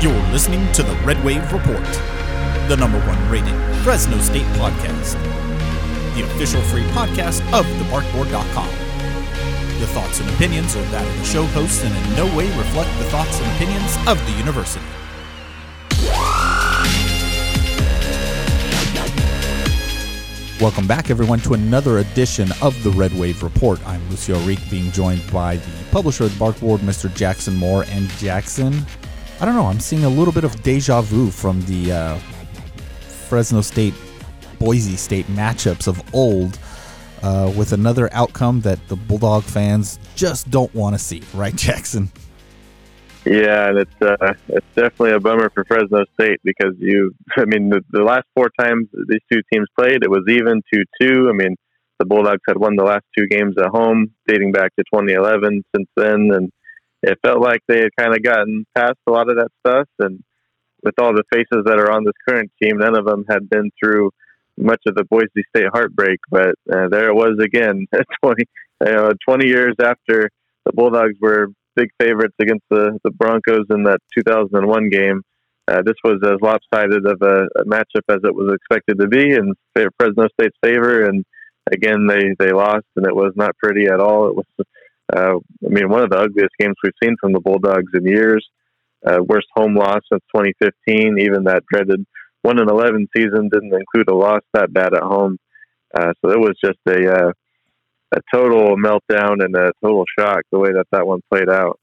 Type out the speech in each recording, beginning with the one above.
You're listening to the Red Wave Report, the number one rated Fresno State podcast, the official free podcast of thebarkboard.com. The thoughts and opinions are that of the show hosts and in no way reflect the thoughts and opinions of the university. Welcome back, everyone, to another edition of the Red Wave Report. I'm Lucio Reek, being joined by the publisher of the Barkboard, Mr. Jackson Moore. And Jackson, I don't know, I'm seeing a little bit of deja vu from the uh, Fresno State Boise State matchups of old. Uh, with another outcome that the Bulldog fans just don't want to see, right, Jackson? Yeah, and it's uh, it's definitely a bummer for Fresno State because you, I mean, the, the last four times these two teams played, it was even two two. I mean, the Bulldogs had won the last two games at home, dating back to 2011. Since then, and it felt like they had kind of gotten past a lot of that stuff. And with all the faces that are on this current team, none of them had been through much of the Boise State heartbreak. But uh, there it was again, 20, you know, 20 years after the Bulldogs were big favorites against the, the Broncos in that 2001 game. Uh, this was as lopsided of a, a, matchup as it was expected to be in Fresno State's favor. And again, they, they lost, and it was not pretty at all. It was, uh, I mean, one of the ugliest games we've seen from the Bulldogs in years. Uh, worst home loss since 2015. Even that dreaded one and 11 season didn't include a loss that bad at home. Uh, so it was just a uh, a total meltdown and a total shock the way that that one played out.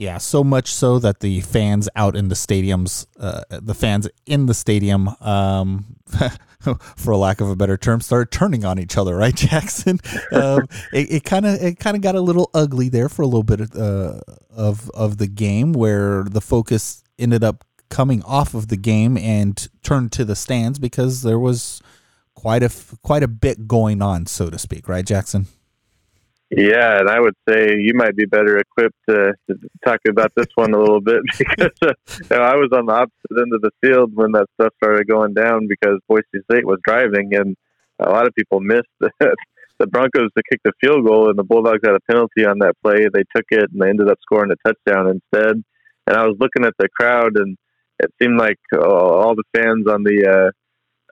Yeah, so much so that the fans out in the stadiums, uh, the fans in the stadium, um, for lack of a better term, started turning on each other. Right, Jackson? Um, it kind of it kind of got a little ugly there for a little bit of, uh, of of the game, where the focus ended up coming off of the game and turned to the stands because there was quite a quite a bit going on, so to speak, right, Jackson? Yeah, and I would say you might be better equipped to, to talk about this one a little bit because uh, you know, I was on the opposite end of the field when that stuff started going down because Boise State was driving, and a lot of people missed the, the Broncos to kick the field goal, and the Bulldogs had a penalty on that play. They took it, and they ended up scoring a touchdown instead. And I was looking at the crowd, and it seemed like uh, all the fans on the uh,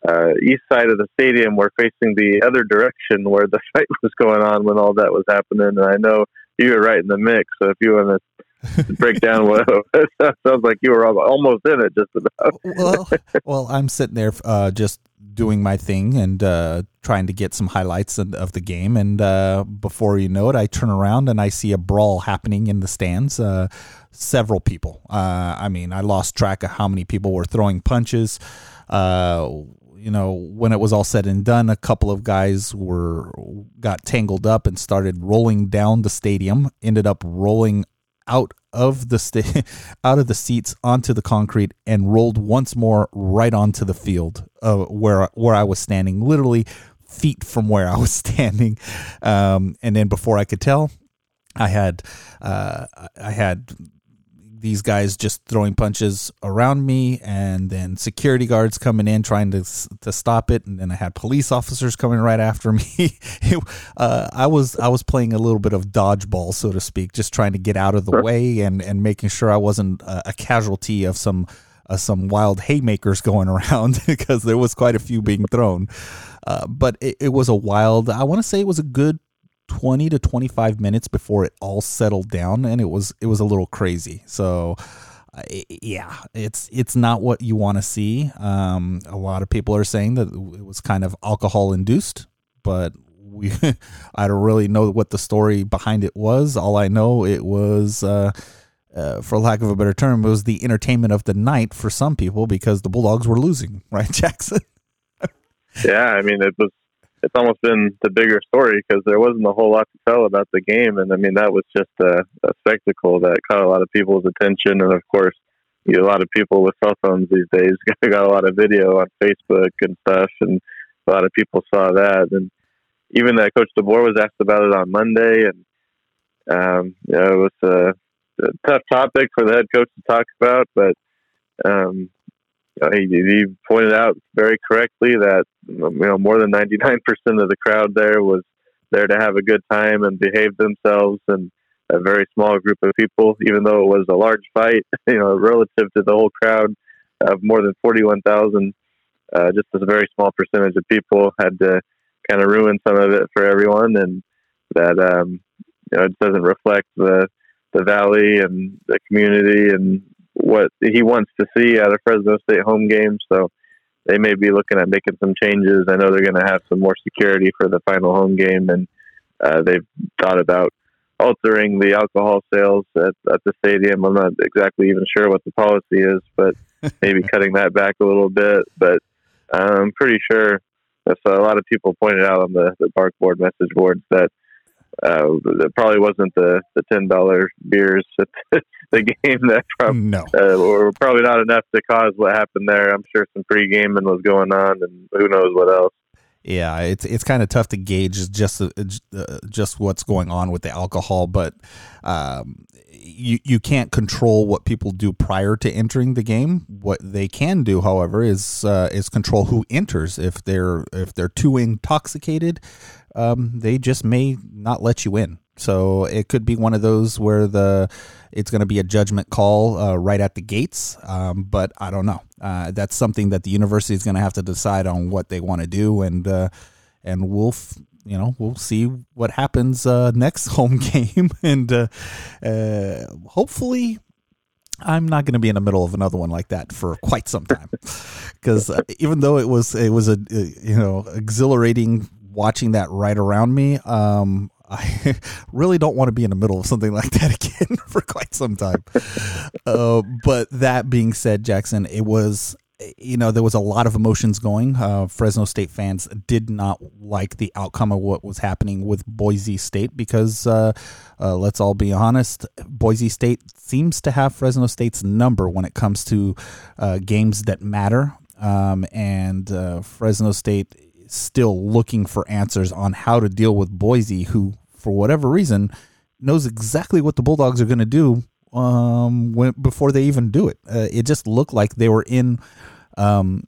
uh, east side of the stadium were facing the other direction where the fight was going on when all that was happening. And I know you were right in the mix. So if you want to break down what sounds like you were almost in it, just about. well, well, I'm sitting there uh, just doing my thing and uh, trying to get some highlights of, of the game. And uh, before you know it, I turn around and I see a brawl happening in the stands. Uh, several people. Uh, I mean, I lost track of how many people were throwing punches. You know, when it was all said and done, a couple of guys were got tangled up and started rolling down the stadium. Ended up rolling out of the sta- out of the seats onto the concrete and rolled once more right onto the field uh, where where I was standing, literally feet from where I was standing. Um, and then before I could tell, I had uh, I had these guys just throwing punches around me, and then security guards coming in trying to to stop it, and then I had police officers coming right after me. it, uh, I was I was playing a little bit of dodgeball, so to speak, just trying to get out of the way and and making sure I wasn't a, a casualty of some uh, some wild haymakers going around because there was quite a few being thrown. Uh, but it, it was a wild. I want to say it was a good 20 to 25 minutes before it all settled down and it was it was a little crazy. So yeah it's it's not what you want to see. Um, a lot of people are saying that it was kind of alcohol induced but we i don't really know what the story behind it was. All i know it was uh, uh, for lack of a better term, it was the entertainment of the night for some people because the Bulldogs were losing, right, Jackson? yeah, I mean, it was it's almost been the bigger story because there wasn't a whole lot to tell about the game, and I mean that was just a, a spectacle that caught a lot of people's attention, and of course, you know, a lot of people with cell phones these days got a lot of video on Facebook and stuff, and a lot of people saw that, and even uh, Coach DeBoer was asked about it on Monday, and um, you know, it was a, a tough topic for the head coach to talk about, but um, he, he pointed out very correctly that you know more than 99% of the crowd there was there to have a good time and behave themselves and a very small group of people, even though it was a large fight, you know, relative to the whole crowd of more than 41,000. Uh, just a very small percentage of people had to kind of ruin some of it for everyone, and that um, you know it doesn't reflect the the valley and the community and what he wants to see out of Fresno State home games. So they may be looking at making some changes. I know they're going to have some more security for the final home game, and uh, they've thought about altering the alcohol sales at, at the stadium. I'm not exactly even sure what the policy is, but maybe cutting that back a little bit. But I'm pretty sure that's a lot of people pointed out on the, the Bark Board message boards that uh, it probably wasn't the, the ten dollar beers at the game that probably no. uh, were probably not enough to cause what happened there. I'm sure some pre gaming was going on, and who knows what else. Yeah, it's it's kind of tough to gauge just uh, just what's going on with the alcohol, but um, you you can't control what people do prior to entering the game. What they can do, however, is uh, is control who enters. If they're if they're too intoxicated, um, they just may not let you in. So it could be one of those where the it's going to be a judgment call uh, right at the gates. Um, but I don't know. Uh, that's something that the university is going to have to decide on what they want to do, and uh, and we'll f- you know we'll see what happens uh, next home game, and uh, uh, hopefully. I'm not going to be in the middle of another one like that for quite some time, because even though it was it was a you know exhilarating watching that right around me, um, I really don't want to be in the middle of something like that again for quite some time. uh, but that being said, Jackson, it was you know there was a lot of emotions going. Uh, Fresno State fans did not like the outcome of what was happening with Boise State because uh, uh, let's all be honest, Boise State seems to have Fresno State's number when it comes to uh, games that matter. Um, and uh, Fresno State still looking for answers on how to deal with Boise, who, for whatever reason, knows exactly what the Bulldogs are going to do um, when, before they even do it. Uh, it just looked like they were in um,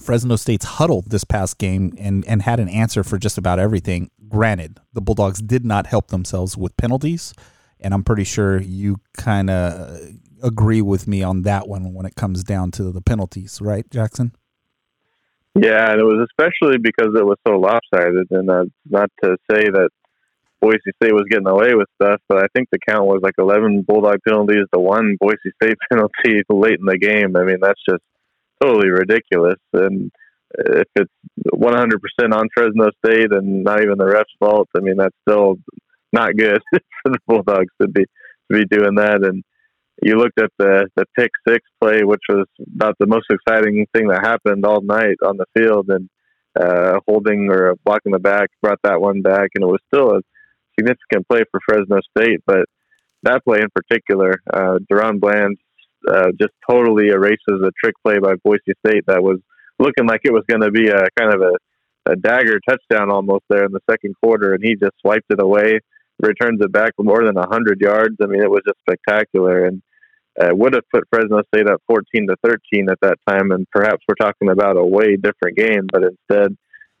Fresno State's huddle this past game and, and had an answer for just about everything. Granted, the Bulldogs did not help themselves with penalties, and I'm pretty sure you kind of agree with me on that one when it comes down to the penalties, right, Jackson? Yeah, and it was especially because it was so lopsided. And uh, not to say that Boise State was getting away with stuff, but I think the count was like 11 Bulldog penalties to one Boise State penalty late in the game. I mean, that's just totally ridiculous. And if it's 100% on Fresno State and not even the ref's fault, I mean, that's still not good for the Bulldogs to be to be doing that. And you looked at the the pick six play, which was about the most exciting thing that happened all night on the field, and uh, holding or blocking the back brought that one back, and it was still a significant play for Fresno State. But that play in particular, uh, DaRon Bland uh, just totally erases a trick play by Boise State that was looking like it was going to be a kind of a, a dagger touchdown almost there in the second quarter, and he just swiped it away returns it back more than 100 yards. I mean, it was just spectacular. And uh, would have put Fresno State up 14 to 13 at that time, and perhaps we're talking about a way different game. But instead,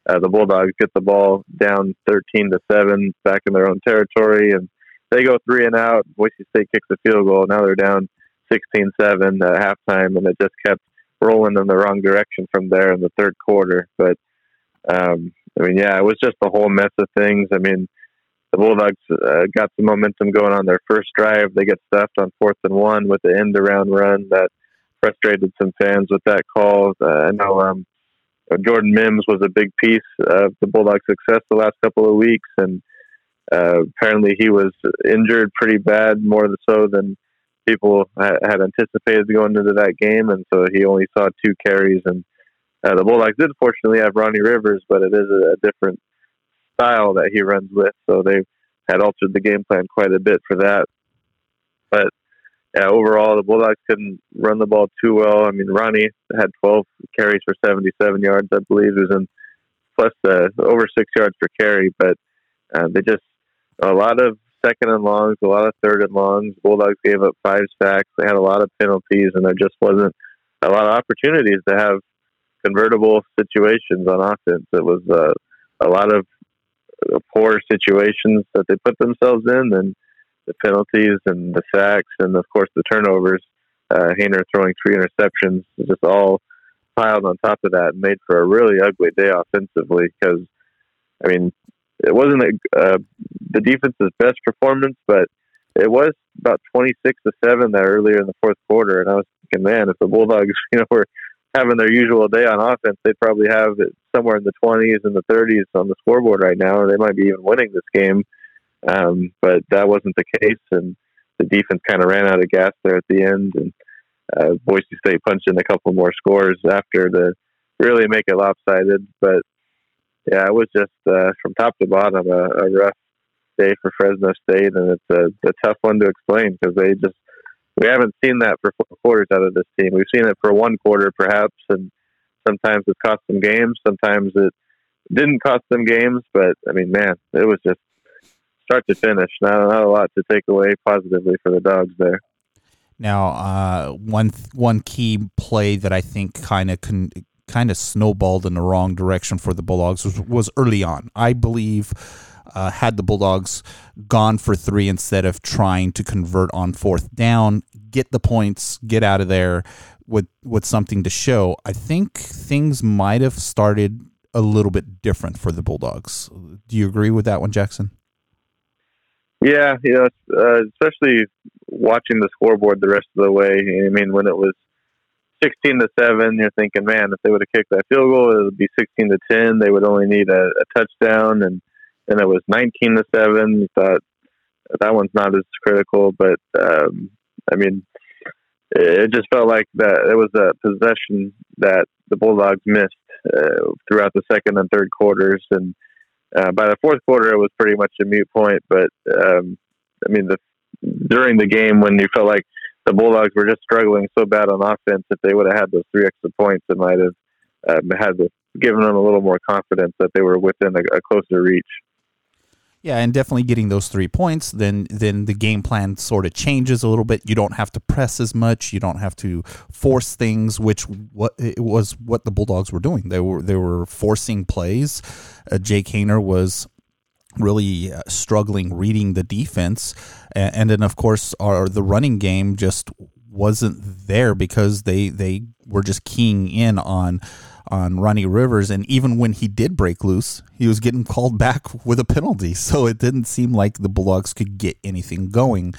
uh, the Bulldogs get the ball down 13 to seven, back in their own territory, and they go three and out. Boise State kicks a field goal. Now they're down 16-7 at halftime, and it just kept rolling in the wrong direction from there in the third quarter. But um, I mean, yeah, it was just a whole mess of things. I mean the Bulldogs uh, got some momentum going on their first drive. They get stuffed on fourth and one with the end around run that frustrated some fans with that call. Uh, I know um, Jordan Mims was a big piece of the Bulldogs' success the last couple of weeks, and uh, apparently he was injured pretty bad, more so than people had anticipated going into that game, and so he only saw two carries. And uh, the Bulldogs did fortunately have Ronnie Rivers, but it is a, a different style that he runs with. So they've had altered the game plan quite a bit for that. But yeah, overall, the Bulldogs couldn't run the ball too well. I mean, Ronnie had 12 carries for 77 yards, I believe, it was in plus uh, over six yards per carry. But uh, they just a lot of second and longs, a lot of third and longs. Bulldogs gave up five sacks. They had a lot of penalties, and there just wasn't a lot of opportunities to have convertible situations on offense. It was uh, a lot of poor situations that they put themselves in, and the penalties and the sacks, and of course the turnovers. Uh, Haener throwing three interceptions, just all piled on top of that, made for a really ugly day offensively. Because I mean, it wasn't a, uh, the defense's best performance, but it was about twenty six to seven there earlier in the fourth quarter, and I was thinking, man, if the Bulldogs, you know, were having their usual day on offense, they'd probably have it somewhere in the 20s and the 30s on the scoreboard right now. They might be even winning this game. Um, but that wasn't the case, and the defense kind of ran out of gas there at the end, and uh, Boise State punched in a couple more scores after to really make it lopsided. But yeah, it was just uh, from top to bottom a, a rough day for Fresno State, and it's a, a tough one to explain because they just we haven't seen that for quarters out of this team. We've seen it for one quarter, perhaps, and sometimes it cost them games. Sometimes it didn't cost them games. But I mean, man, it was just start to finish. Not, not a lot to take away positively for the dogs there. Now, uh, one one key play that I think kind of kind of snowballed in the wrong direction for the Bulldogs was, was early on. I believe uh, had the Bulldogs gone for three instead of trying to convert on fourth down, get the points, get out of there with with something to show, I think things might have started a little bit different for the Bulldogs. Do you agree with that one, Jackson? Yeah, know, uh, especially watching the scoreboard the rest of the way. I mean, when it was sixteen to seven, you're thinking, man, if they would have kicked that field goal, it would be sixteen to ten. They would only need a, a touchdown, and and it was 19 to seven. You thought that one's not as critical, but um, I mean, it just felt like that it was a possession that the Bulldogs missed uh, throughout the second and third quarters, and uh, by the fourth quarter, it was pretty much a mute point. But um, I mean, the, during the game when you felt like the Bulldogs were just struggling so bad on offense, if they would have had those three extra points, it might have um, had given them a little more confidence that they were within a, a closer reach. Yeah, and definitely getting those three points, then then the game plan sort of changes a little bit. You don't have to press as much. You don't have to force things, which what it was what the Bulldogs were doing. They were they were forcing plays. Uh, Jake Haener was really uh, struggling reading the defense, and, and then of course our the running game just wasn't there because they they were just keying in on on Ronnie Rivers, and even when he did break loose, he was getting called back with a penalty. So it didn't seem like the Bulldogs could get anything going.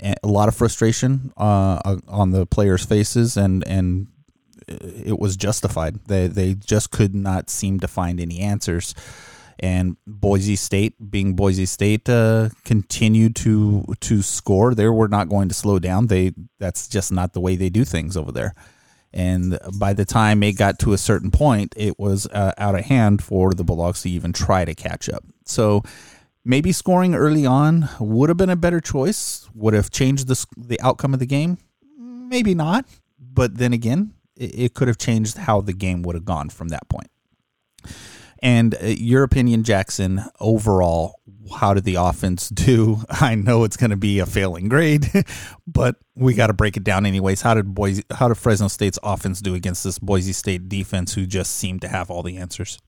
A lot of frustration uh, on the players' faces, and and it was justified. They they just could not seem to find any answers. And Boise State, being Boise State, uh, continued to to score. They were not going to slow down. They that's just not the way they do things over there. And by the time it got to a certain point, it was uh, out of hand for the Bulldogs to even try to catch up. So maybe scoring early on would have been a better choice, would have changed the, the outcome of the game. Maybe not. But then again, it, it could have changed how the game would have gone from that point. And uh, your opinion, Jackson, overall, how did the offense do? I know it's going to be a failing grade, but we got to break it down anyways. How did Boise, how did Fresno State's offense do against this Boise State defense, who just seemed to have all the answers?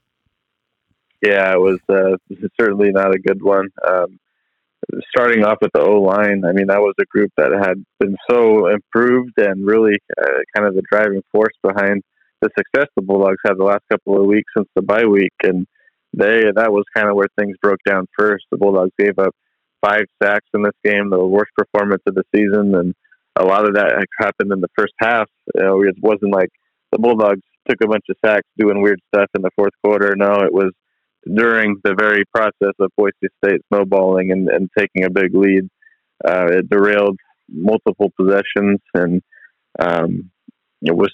Yeah, it was uh, certainly not a good one. Um, starting off with the O line, I mean that was a group that had been so improved and really uh, kind of the driving force behind the success the Bulldogs had the last couple of weeks since the bye week, and they that was kind of where things broke down first. The Bulldogs gave up five sacks in this game, the worst performance of the season, and a lot of that happened in the first half. You know, it wasn't like the Bulldogs took a bunch of sacks doing weird stuff in the fourth quarter. No, it was during the very process of Boise State snowballing and, and taking a big lead. Uh, it derailed multiple possessions, and um, it was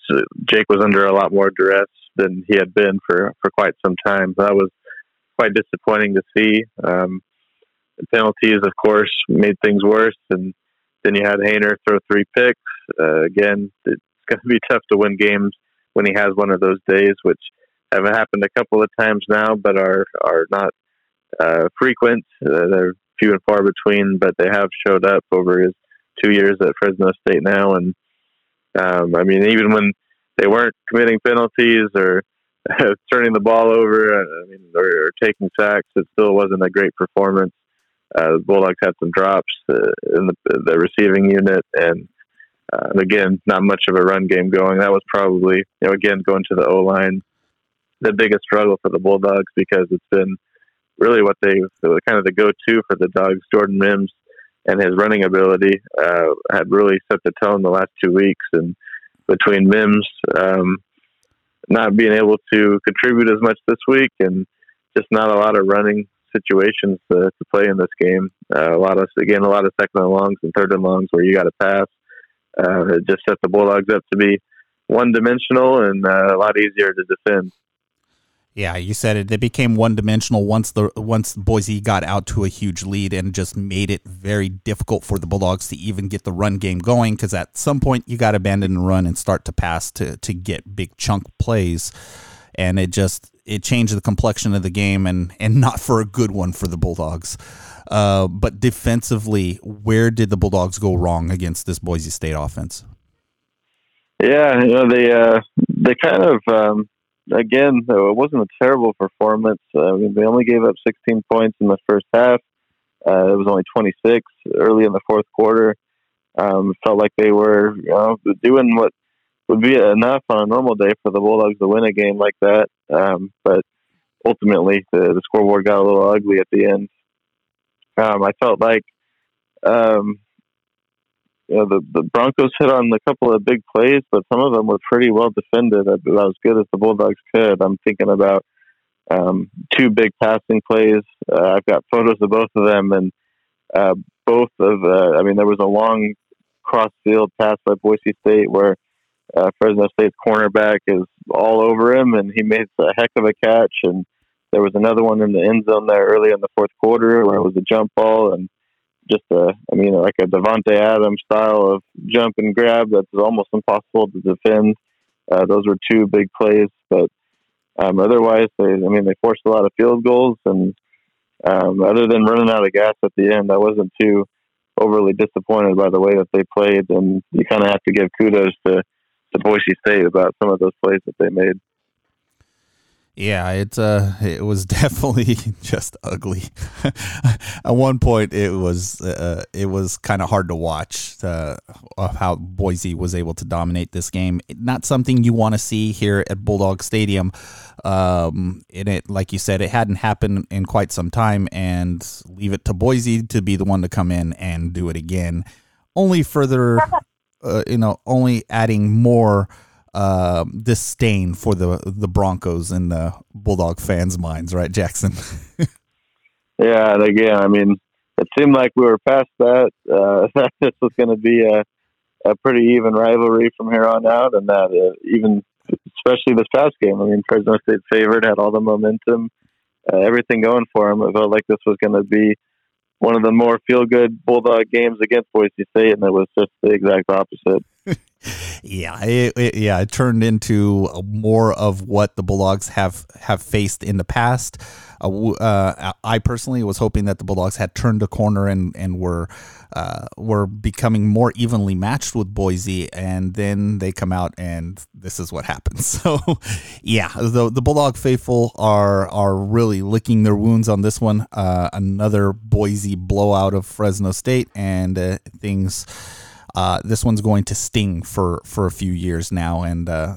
Jake was under a lot more duress than he had been for for quite some time. That was quite disappointing to see. Um, the penalties, of course, made things worse, and then you had Haener throw three picks. Uh, again, it's going to be tough to win games when he has one of those days, which have happened a couple of times now, but are are not uh, frequent. Uh, they're few and far between, but they have showed up over his two years at Fresno State now. And um, I mean, even when they weren't committing penalties or turning the ball over, uh, I mean, or, or taking sacks, it still wasn't a great performance. Uh, the Bulldogs had some drops uh, in the, the receiving unit, and uh, again, not much of a run game going. That was probably, you know, again going to the O line, the biggest struggle for the Bulldogs because it's been really what they kind of the go-to for the Dogs. Jordan Mims and his running ability uh, had really set the tone the last two weeks, and between Mims um, not being able to contribute as much this week and just not a lot of running situations to, to play in this game. Uh, a lot of again, a lot of second and longs and third and longs where you got to pass. Uh, it just set the Bulldogs up to be one dimensional and uh, a lot easier to defend. Yeah, you said it. It became one dimensional once the once Boise got out to a huge lead and just made it very difficult for the Bulldogs to even get the run game going. Because at some point you got to abandon the run and start to pass to to get big chunk plays, and it just it changed the complexion of the game and and not for a good one for the Bulldogs. Uh, but defensively, where did the Bulldogs go wrong against this Boise State offense? Yeah, you know they uh, they kind of. Um again, it wasn't a terrible performance. They only gave up 16 points in the first half. Uh, it was only 26 early in the fourth quarter. Um, felt like they were you know, doing what would be enough on a normal day for the Bulldogs to win a game like that. Um, but ultimately, the, the scoreboard got a little ugly at the end. Um, I felt like um, you know, the, the Broncos hit on a couple of big plays, but some of them were pretty well defended, about as good as the Bulldogs could. I'm thinking about um, two big passing plays. Uh, I've got photos of both of them, and uh, both of, uh, I mean, there was a long cross field pass by Boise State where uh, Fresno State's cornerback is all over him, and he made a heck of a catch. And there was another one in the end zone there early in the fourth quarter where it was a jump ball, and just a, I mean, like a Davante Adams style of jump and grab that's almost impossible to defend. Uh, those were two big plays, but um, otherwise, they, I mean, they forced a lot of field goals, and um, other than running out of gas at the end, I wasn't too overly disappointed by the way that they played, and you kind of have to give kudos to to Boise State about some of those plays that they made. Yeah, it's uh, it was definitely just ugly. At one point, it was uh, it was kind of hard to watch uh, how Boise was able to dominate this game. Not something you want to see here at Bulldog Stadium. Um, in it, like you said, it hadn't happened in quite some time, and leave it to Boise to be the one to come in and do it again. Only further, uh, you know, only adding more uh, disdain for the the Broncos in the Bulldog fans' minds, right, Jackson? yeah, and again, I mean, it seemed like we were past that. Uh, that this was going to be a a pretty even rivalry from here on out, and that uh, even especially this past game. I mean, Fresno State favored, had all the momentum, uh, everything going for them. It felt like this was going to be one of the more feel good Bulldog games against Boise State, and it was just the exact opposite. Yeah, it, it, yeah, it turned into more of what the Bulldogs have have faced in the past. Uh, uh, I personally was hoping that the Bulldogs had turned a corner and and were uh, were becoming more evenly matched with Boise, and then they come out and this is what happens. So, yeah, the the Bulldog faithful are are really licking their wounds on this one. Uh, another Boise blowout of Fresno State, and uh, things uh, this one's going to sting for for a few years now, and uh,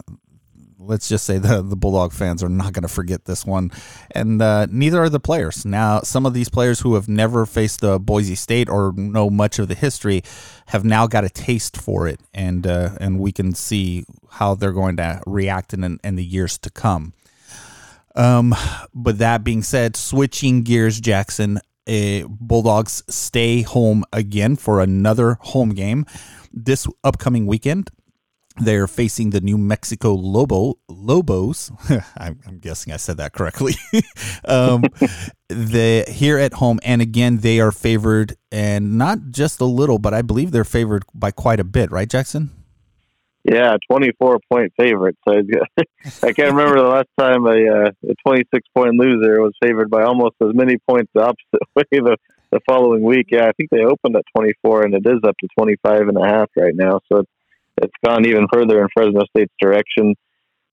let's just say the the Bulldog fans are not going to forget this one, and uh, neither are the players. Now, some of these players who have never faced the Boise State or know much of the history have now got a taste for it, and uh, and we can see how they're going to react in in the years to come. Um, but that being said, switching gears, Jackson, uh, Bulldogs stay home again for another home game this upcoming weekend. They're facing the New Mexico Lobo Lobos. I'm, I'm, guessing I said that correctly. um, the here at home, and again they are favored, and not just a little, but I believe they're favored by quite a bit, right, Jackson? Yeah, 24 point favorite. So I can't remember the last time a, uh, a 26 point loser was favored by almost as many points the opposite way the, the following week. Yeah, I think they opened at 24 and it is up to 25 and a half right now. So it's, it's gone even further in Fresno State's direction.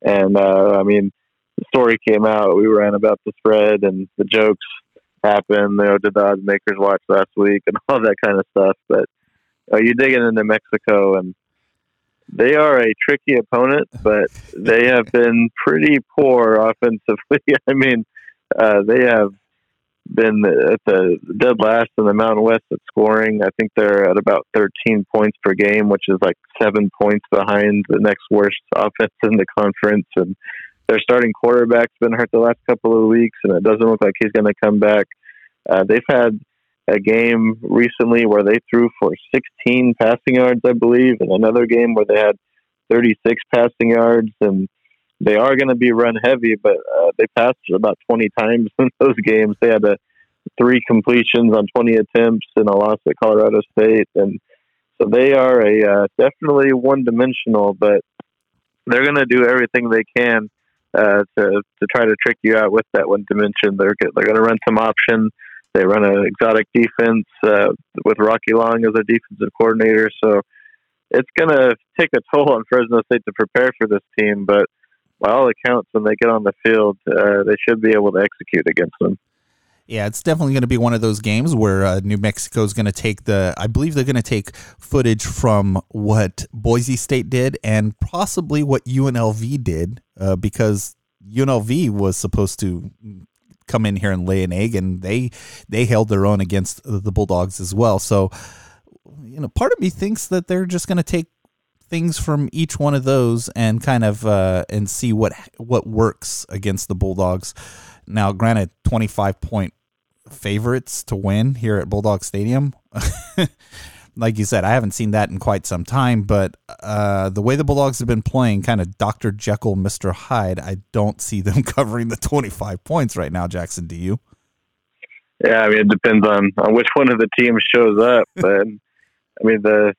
And, uh, I mean, the story came out. We ran about the spread and the jokes happened. You know, did the odds makers watch last week and all that kind of stuff. But uh, you dig into Mexico, and they are a tricky opponent, but they have been pretty poor offensively. I mean, uh, they have been at the dead last in the Mountain West at scoring. I think they're at about 13 points per game, which is like seven points behind the next worst offense in the conference. And their starting quarterback's been hurt the last couple of weeks, and it doesn't look like he's going to come back. Uh, they've had a game recently where they threw for 16 passing yards, I believe, and another game where they had 36 passing yards. And they are going to be run heavy, but uh, they passed about 20 times in those games. They had a, three completions on 20 attempts in a loss at Colorado State. And so they are a uh, definitely one dimensional, but they're going to do everything they can uh, to to try to trick you out with that one dimension. They're they're going to run some option. They run an exotic defense uh, with Rocky Long as a defensive coordinator. So it's going to take a toll on Fresno State to prepare for this team. But by all accounts, when they get on the field, uh, they should be able to execute against them. Yeah, it's definitely going to be one of those games where uh, New Mexico is going to take the. I believe they're going to take footage from what Boise State did and possibly what UNLV did, uh, because UNLV was supposed to come in here and lay an egg, and they they held their own against the Bulldogs as well. So, you know, part of me thinks that they're just going to take things from each one of those and kind of uh, and see what what works against the Bulldogs. Now, granted, twenty five point favorites to win here at Bulldog Stadium. like you said, I haven't seen that in quite some time, but uh, the way the Bulldogs have been playing, kind of Dr. Jekyll, Mr. Hyde, I don't see them covering the 25 points right now, Jackson. Do you? Yeah, I mean, it depends on, on which one of the teams shows up. But, I mean, the.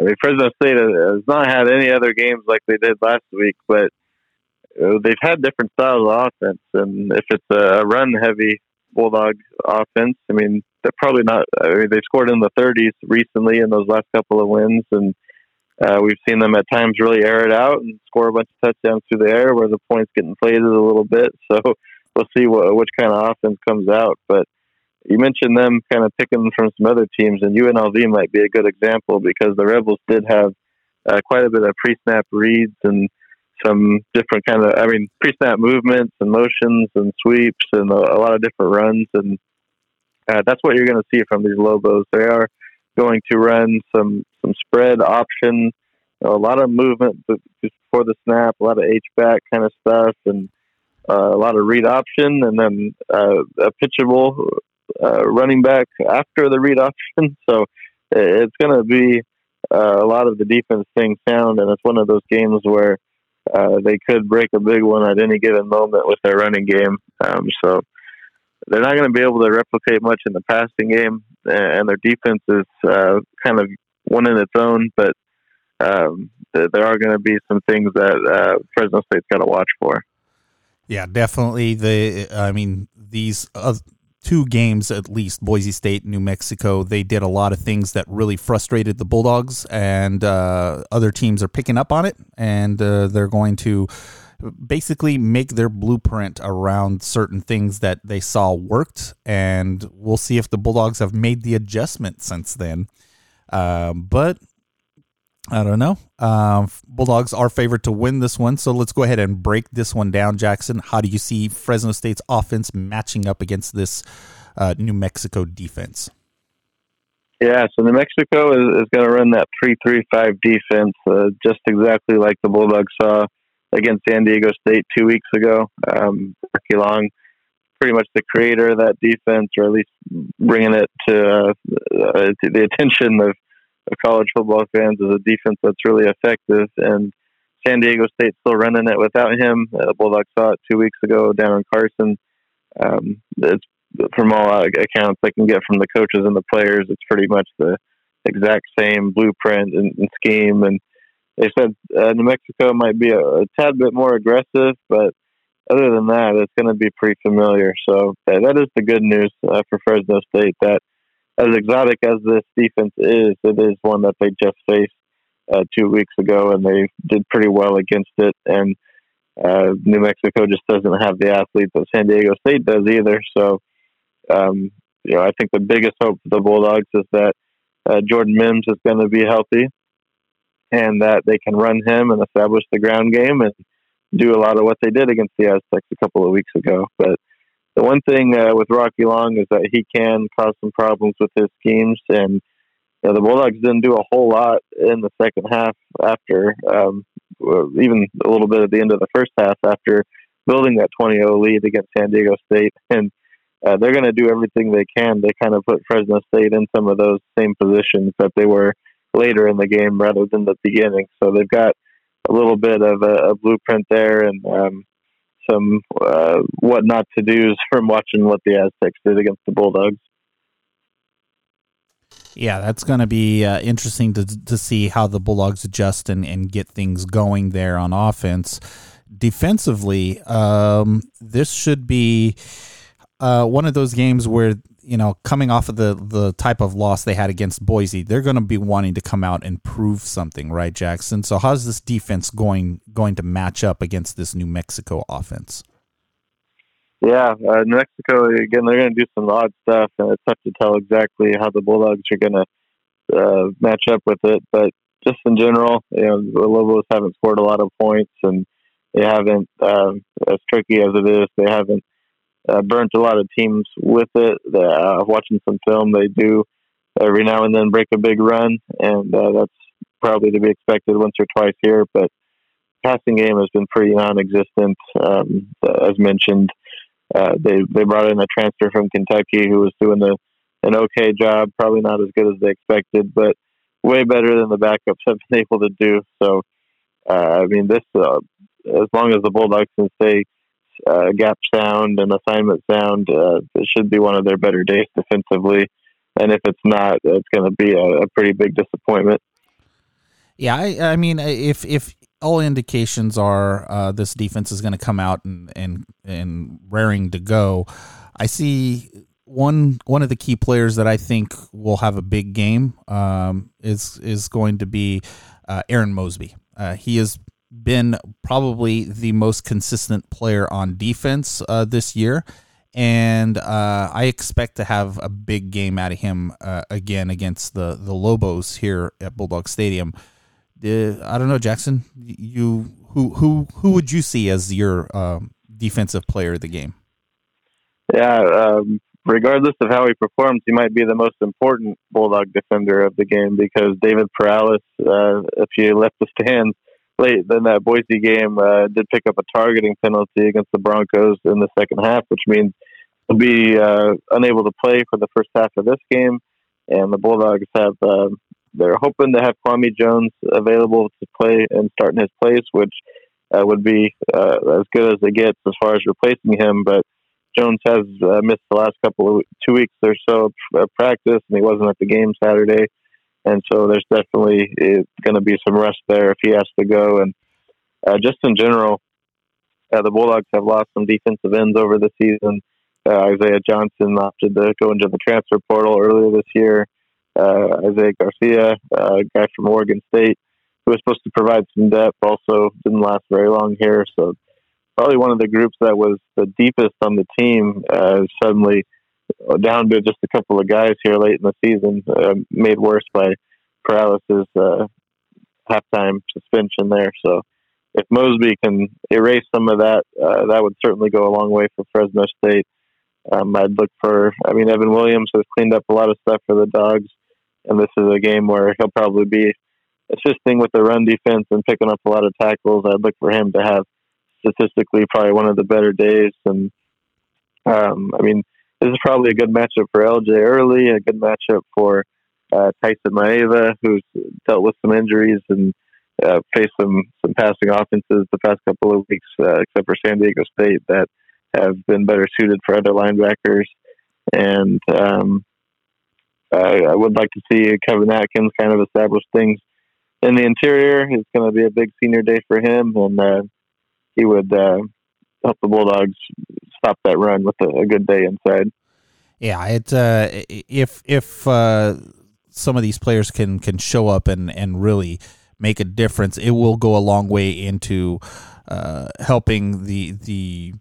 I mean, Fresno State has not had any other games like they did last week, but they've had different styles of offense. And if it's a run heavy Bulldog offense. I mean, they're probably not. I mean, they scored in the 30s recently in those last couple of wins, and uh, we've seen them at times really air it out and score a bunch of touchdowns through the air where the points get inflated a little bit. So we'll see what, which kind of offense comes out. But you mentioned them kind of picking from some other teams, and UNLV might be a good example because the Rebels did have uh, quite a bit of pre-snap reads and some different kind of, I mean, pre-snap movements and motions and sweeps and a, a lot of different runs. And uh, that's what you're going to see from these Lobos. They are going to run some, some spread option, you know, a lot of movement before the snap, a lot of H-back kind of stuff, and uh, a lot of read option, and then uh, a pitchable uh, running back after the read option. So it's going to be uh, a lot of the defense staying sound, and it's one of those games where uh, they could break a big one at any given moment with their running game. Um, so they're not going to be able to replicate much in the passing game, and their defense is uh, kind of one in its own. But um, there are going to be some things that uh, Fresno State's got to watch for. Yeah, definitely. The I mean these uh, two games at least, Boise State, New Mexico, they did a lot of things that really frustrated the Bulldogs, and uh, other teams are picking up on it, and uh, they're going to basically make their blueprint around certain things that they saw worked, and we'll see if the Bulldogs have made the adjustment since then. Um, but I don't know. Um, Bulldogs are favored to win this one, so let's go ahead and break this one down, Jackson. How do you see Fresno State's offense matching up against this uh, New Mexico defense? Yeah, so New Mexico is, is going to run that three-three-five defense, uh, just exactly like the Bulldogs saw against San Diego State two weeks ago. Um, Rocky Long, pretty much the creator of that defense, or at least bringing it to, uh, uh to the attention of of college football fans is a defense that's really effective. And San Diego State's still running it without him. Uh, Bulldogs saw it two weeks ago down in Carson. Um, it's from all accounts I can get from the coaches and the players. It's pretty much the exact same blueprint and, and scheme. And they said uh, New Mexico might be a, a, tad bit more aggressive, but other than that, it's going to be pretty familiar. So uh, that is the good news uh, for Fresno State that as exotic as this defense is, it is one that they just faced uh, two weeks ago, and they did pretty well against it. And uh, New Mexico just doesn't have the athletes that San Diego State does either. So um, you know, I think the biggest hope for the Bulldogs is that uh, Jordan Mims is going to be healthy and that they can run him and establish the ground game and do a lot of what they did against the Aztecs a couple of weeks ago. But the one thing uh, with Rocky Long is that he can cause some problems with his schemes, and you know, the Bulldogs didn't do a whole lot in the second half after, um, even a little bit at the end of the first half after building that 20-0 lead against San Diego State, and uh, they're going to do everything they can to kind of put Fresno State in some of those same positions that they were later in the game rather than the beginning. So they've got a little bit of a, a blueprint there and um, some uh, what not to do's from watching what the Aztecs did against the Bulldogs. Yeah, that's going to be uh, interesting to to see how the Bulldogs adjust and, and get things going there on offense. Defensively, um, this should be uh, one of those games where you know, coming off of the the type of loss they had against Boise, they're going to be wanting to come out and prove something, right, Jackson? So how's this defense going going to match up against this New Mexico offense? Yeah, uh, New Mexico again. They're going to do some odd stuff, and it's tough to tell exactly how the Bulldogs are going to uh, match up with it. But just in general, you know, the Lobos haven't scored a lot of points, and they haven't, uh, as tricky as it is, they haven't uh, burnt a lot of teams with it. Uh, watching some film, they do every now and then break a big run, and uh, that's probably to be expected once or twice here. But passing game has been pretty non-existent, um, as mentioned. Uh, they they brought in a transfer from Kentucky who was doing a, an okay job, probably not as good as they expected, but way better than the backups have been able to do. So, uh, I mean, this uh, as long as the Bulldogs can stay uh, gap sound and assignment sound, uh, it should be one of their better days defensively. And if it's not, it's going to be a, a, pretty big disappointment. Yeah, I, I mean, if if all indications are uh, this defense is going to come out and and and raring to go, I see one one of the key players that I think will have a big game um, is is going to be uh, Arron Mosby. Uh, he is been probably the most consistent player on defense uh, this year. And uh, I expect to have a big game out of him uh, again against the, the Lobos here at Bulldog Stadium. I don't know, Jackson. You who who who would you see as your um, defensive player of the game? Yeah, um, regardless of how he performs, he might be the most important Bulldog defender of the game because David Perales, uh, if you left the stands, late in that Boise game uh, did pick up a targeting penalty against the Broncos in the second half, which means he'll be uh, unable to play for the first half of this game. And the Bulldogs have uh, they're hoping to have Kwame Jones available to play and start in his place, which uh, would be uh, as good as it gets as far as replacing him. But Jones has uh, missed the last couple of two weeks or so of practice, and he wasn't at the game Saturday and so there's definitely going to be some rest there if he has to go. And uh, just in general, uh, the Bulldogs have lost some defensive ends over the season. Uh, Isaiah Johnson opted to go into the transfer portal earlier this year. Uh, Isaiah Garcia, uh, a guy from Oregon State, who was supposed to provide some depth, also didn't last very long here. So probably one of the groups that was the deepest on the team uh, suddenly down to just a couple of guys here late in the season, uh, made worse by Perales's uh, halftime suspension there. So if Mosby can erase some of that, uh, that would certainly go a long way for Fresno State. Um, I'd look for, I mean, Evan Williams has cleaned up a lot of stuff for the Dogs, and this is a game where he'll probably be assisting with the run defense and picking up a lot of tackles. I'd look for him to have statistically probably one of the better days. And um, I mean, this is probably a good matchup for LJ Early, a good matchup for uh, Tyson Maeva, who's dealt with some injuries and uh, faced some some passing offenses the past couple of weeks, uh, except for San Diego State, that have been better suited for other linebackers. And um, I, would like to see Kevin Atkins kind of establish things in the interior. It's going to be a big senior day for him, and uh, he would uh, help the Bulldogs stop that run with a, a good day inside. Yeah, it uh, if if uh, some of these players can can show up and and really make a difference, it will go a long way into uh, helping the the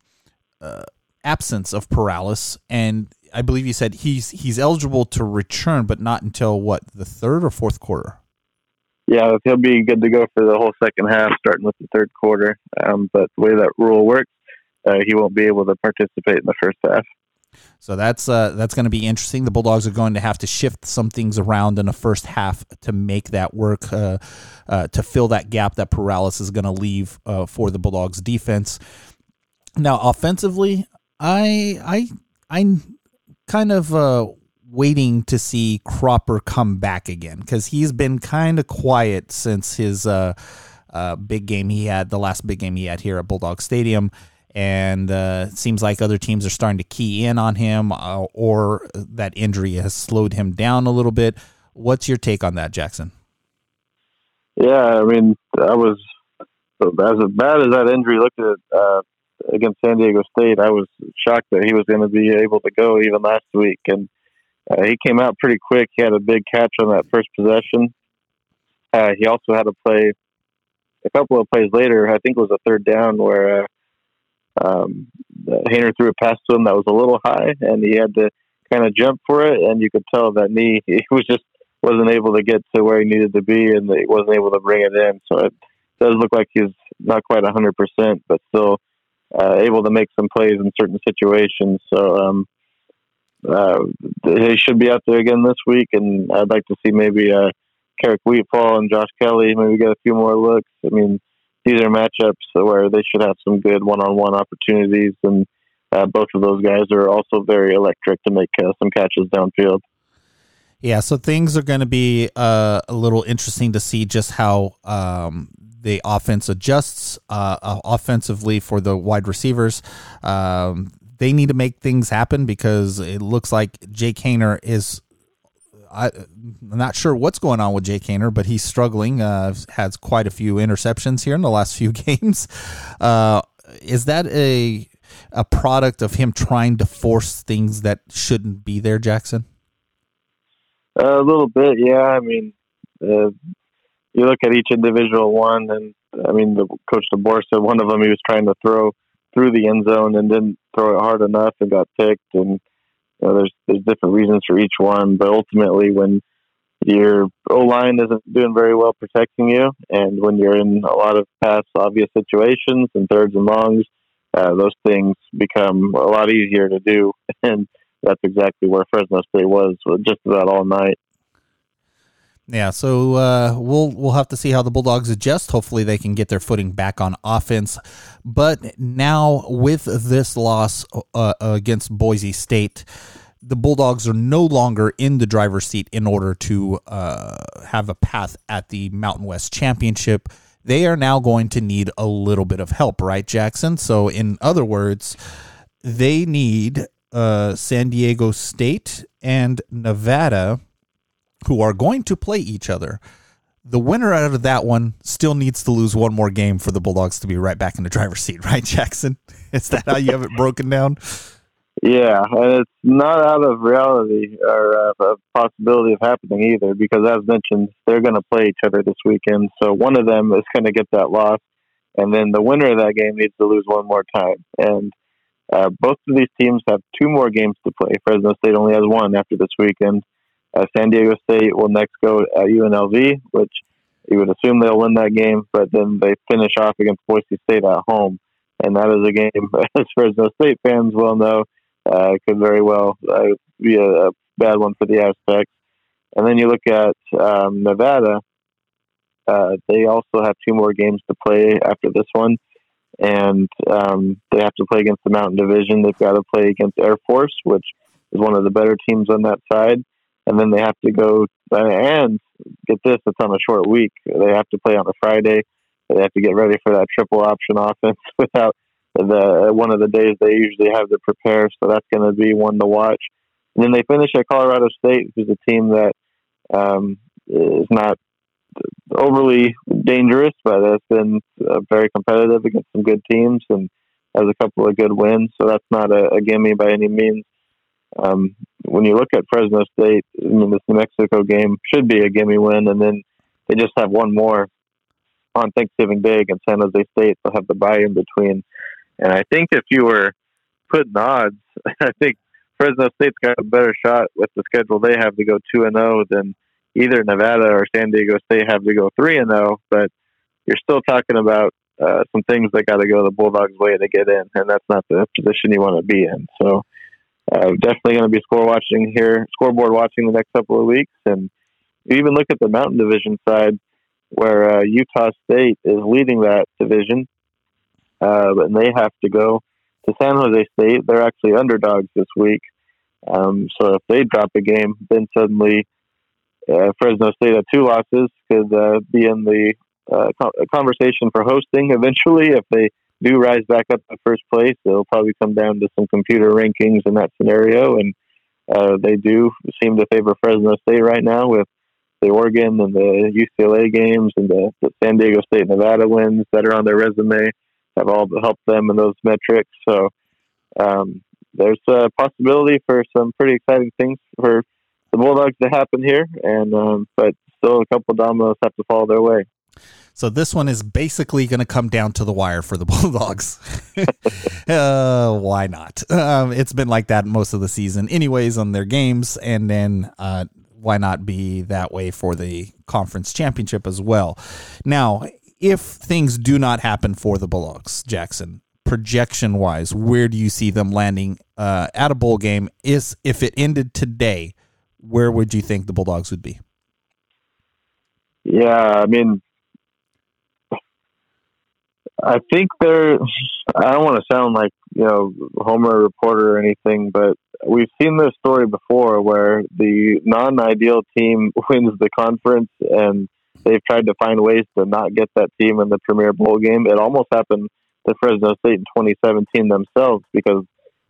uh, absence of Perales. And I believe you said he's he's eligible to return, but not until what the third or fourth quarter. Yeah, he'll be good to go for the whole second half, starting with the third quarter. Um, but the way that rule works, uh, he won't be able to participate in the first half. So that's uh, that's going to be interesting. The Bulldogs are going to have to shift some things around in the first half to make that work, uh, uh, to fill that gap that Perales is going to leave uh, for the Bulldogs defense. Now, offensively, I I I'm kind of uh, waiting to see Cropper come back again because he's been kind of quiet since his uh, big game he had, the last big game he had here at Bulldog Stadium. And uh, seems like other teams are starting to key in on him, uh, or that injury has slowed him down a little bit. What's your take on that, Jackson? Yeah, I mean, I was as bad as that injury looked at uh, against San Diego State. I was shocked that he was going to be able to go even last week, and uh, he came out pretty quick. He had a big catch on that first possession. Uh, he also had to play a couple of plays later. I think it was a third down where uh, um, threw a pass to him that was a little high, and he had to kind of jump for it. And you could tell that knee he was just wasn't able to get to where he needed to be, and he wasn't able to bring it in. So it does look like he's not quite hundred percent, but still uh, able to make some plays in certain situations. So um, uh, he should be out there again this week, and I'd like to see maybe uh, Keric Wheatfall and Josh Kelly maybe get a few more looks. I mean, these are matchups where they should have some good one-on-one opportunities, and uh, both of those guys are also very electric to make uh, some catches downfield. Yeah, so things are going to be uh, a little interesting to see just how um, the offense adjusts uh, offensively for the wide receivers. Um, they need to make things happen because it looks like Jake Haener is. I, am not sure what's going on with Jay Haener, but he's struggling. Uh, has quite a few interceptions here in the last few games. Uh, is that a a product of him trying to force things that shouldn't be there, Jackson? a little bit, yeah. I mean, uh, you look at each individual one, and I mean, the coach DeBoer said one of them he was trying to throw through the end zone and didn't throw it hard enough and got picked. And you know, there's there's different reasons for each one, but ultimately, when your O line isn't doing very well protecting you, and when you're in a lot of pass obvious situations and thirds and longs, uh, those things become a lot easier to do. And that's exactly where Fresno State was just about all night. Yeah, so uh, we'll we'll have to see how the Bulldogs adjust. Hopefully, they can get their footing back on offense. But now, with this loss uh, against Boise State, the Bulldogs are no longer in the driver's seat in order to uh, have a path at the Mountain West Championship. They are now going to need a little bit of help, right, Jackson? So, in other words, they need uh, San Diego State and Nevada who are going to play each other. The winner out of that one still needs to lose one more game for the Bulldogs to be right back in the driver's seat, right, Jackson? Is that how you have it broken down? Yeah, and it's not out of reality or uh, a possibility of happening either, because as mentioned, they're going to play each other this weekend. So one of them is going to get that loss, and then the winner of that game needs to lose one more time. And uh, both of these teams have two more games to play. Fresno State only has one after this weekend. Uh, San Diego State will next go at UNLV, which you would assume they'll win that game, but then they finish off against Boise State at home. And that is a game, as Fresno State fans well know, uh, could very well uh, be a, a, bad one for the Aztecs. And then you look at um, Nevada, uh, they also have two more games to play after this one. And um, they have to play against the Mountain Division. They've got to play against Air Force, which is one of the better teams on that side and then they have to go and get this. It's on a short week. They have to play on a Friday. They have to get ready for that triple option offense without the one of the days they usually have to prepare. So that's going to be one to watch. And then they finish at Colorado State, who's a team that um, is not overly dangerous, but has been uh, very competitive against some good teams and has a couple of good wins. So that's not a, a gimme by any means. Um, when you look at Fresno State, I mean, this New Mexico game should be a gimme win, and then they just have one more on Thanksgiving Day against San Jose State. They'll have the bye in between. And I think if you were putting odds, I think Fresno State's got a better shot with the schedule they have to go two and zero than either Nevada or San Diego State have to go three and zero. But you're still talking about uh, some things that got to go the Bulldogs' way to get in, and that's not the position you want to be in. So uh, definitely going to be score watching here, scoreboard watching the next couple of weeks, and even look at the Mountain Division side where uh, Utah State is leading that division, uh, and they have to go to San Jose State. They're actually underdogs this week. Um, so if they drop a game, then suddenly uh, Fresno State at two losses could uh, be in the uh, conversation for hosting eventually. If they do rise back up to first place, it'll probably come down to some computer rankings in that scenario. And uh, they do seem to favor Fresno State right now with the Oregon and the UCLA games and the, the San Diego State Nevada wins that are on their resume have all helped them in those metrics. So um, there's a possibility for some pretty exciting things for the Bulldogs to happen here, and um, but still a couple dominoes have to fall their way. So this one is basically going to come down to the wire for the Bulldogs. uh, why not? Um, it's been like that most of the season, anyways, on their games, and then uh, why not be that way for the conference championship as well? Now, if things do not happen for the Bulldogs, Jackson, projection wise, where do you see them landing uh, at a bowl game? Is if it ended today, where would you think the Bulldogs would be? Yeah, I mean, I think they're. I don't want to sound like you know Homer reporter or anything, but we've seen this story before where the non-ideal team wins the conference and they've tried to find ways to not get that team in the Premier Bowl game. It almost happened to Fresno State in 2017 themselves because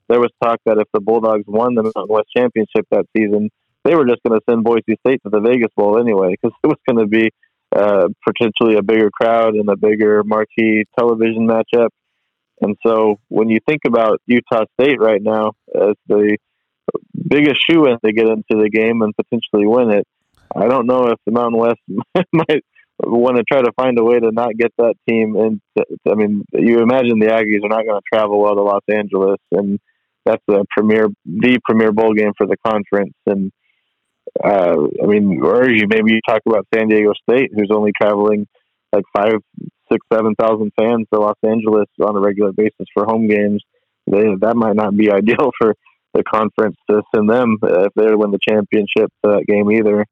there was talk that if the Bulldogs won the Mountain West Championship that season, they were just going to send Boise State to the Vegas Bowl anyway because it was going to be uh, potentially a bigger crowd and a bigger marquee television matchup. And so when you think about Utah State right now as the biggest shoe in to get into the game and potentially win it, I don't know if the Mountain West might want to try to find a way to not get that team. And I mean, you imagine the Aggies are not going to travel well to Los Angeles, and that's a premier, the premier bowl game for the conference. And uh, I mean, or you maybe you talk about San Diego State, who's only traveling like five, six, seven thousand fans to Los Angeles on a regular basis for home games. They, that might not be ideal for the conference to send them if they win the championship game either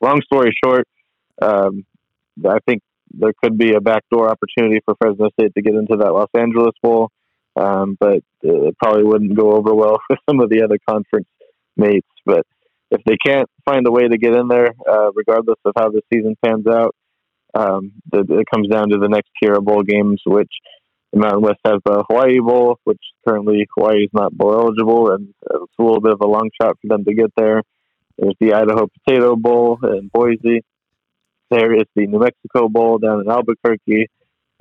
long story short, um, I think there could be a backdoor opportunity for Fresno State to get into that Los Angeles Bowl, um, but it probably wouldn't go over well with some of the other conference mates. But if they can't find a way to get in there, uh, regardless of how the season pans out, um, it comes down to the next tier of bowl games, which the Mountain West has the Hawaii Bowl, which currently Hawaii is not bowl eligible, and it's a little bit of a long shot for them to get there. There's the Idaho Potato Bowl in Boise. There is the New Mexico Bowl down in Albuquerque,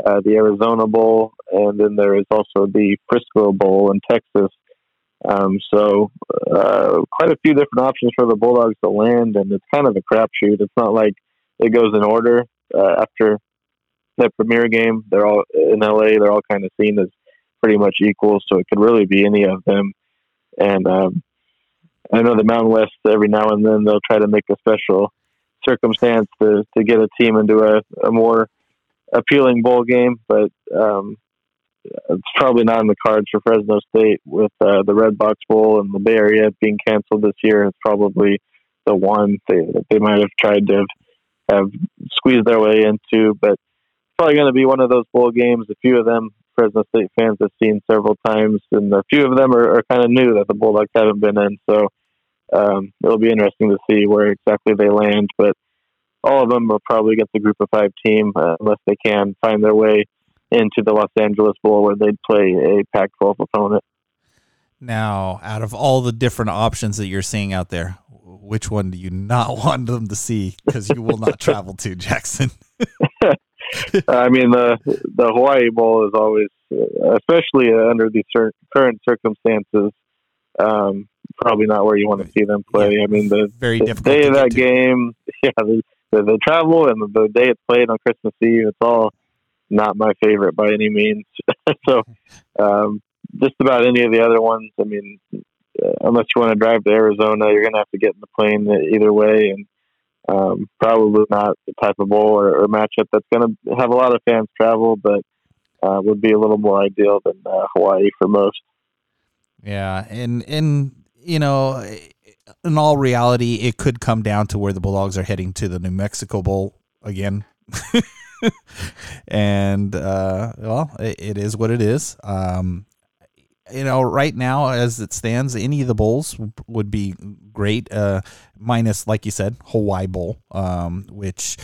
uh, the Arizona Bowl, and then there is also the Frisco Bowl in Texas. Um, so, uh, quite a few different options for the Bulldogs to land, and it's kind of a crapshoot. It's not like it goes in order uh, after that premier game. They're all in LA. They're all kind of seen as pretty much equal, so it could really be any of them. And um, I know the Mountain West every now and then they'll try to make a special circumstance to to get a team into a, a more appealing bowl game, but um, it's probably not in the cards for Fresno State with uh, the Red Box Bowl and the Bay Area being canceled this year. It's probably the one they they might have tried to have, have squeezed their way into, but it's probably going to be one of those bowl games. A few of them Fresno State fans have seen several times, and a few of them are, are kind of new that the Bulldogs haven't been in. So um, it'll be interesting to see where exactly they land. But all of them are probably against the Group of Five team uh, unless they can find their way into the Los Angeles Bowl where they'd play a Pac-12 opponent. Now, out of all the different options that you're seeing out there, which one do you not want them to see because you will not travel to Jackson? I mean, the the Hawaii Bowl is always, especially under these current circumstances, um, probably not where you want to see them play. Yeah, I mean, the, very the day of that game, yeah, the, the, the, travel and the, the day it's played on Christmas Eve, it's all not my favorite by any means. so, um, just about any of the other ones, I mean, uh, unless you want to drive to Arizona, you're going to have to get in the plane either way, and um, probably not the type of bowl or, or matchup that's going to have a lot of fans travel, but uh, would be a little more ideal than uh, Hawaii for most. Yeah, and and you know, in all reality, it could come down to where the Bulldogs are heading to the New Mexico Bowl again. and uh, well, it, it is what it is. Um, you know, right now as it stands, any of the bowls would be great. Uh, minus, like you said, Hawaii Bowl, um, which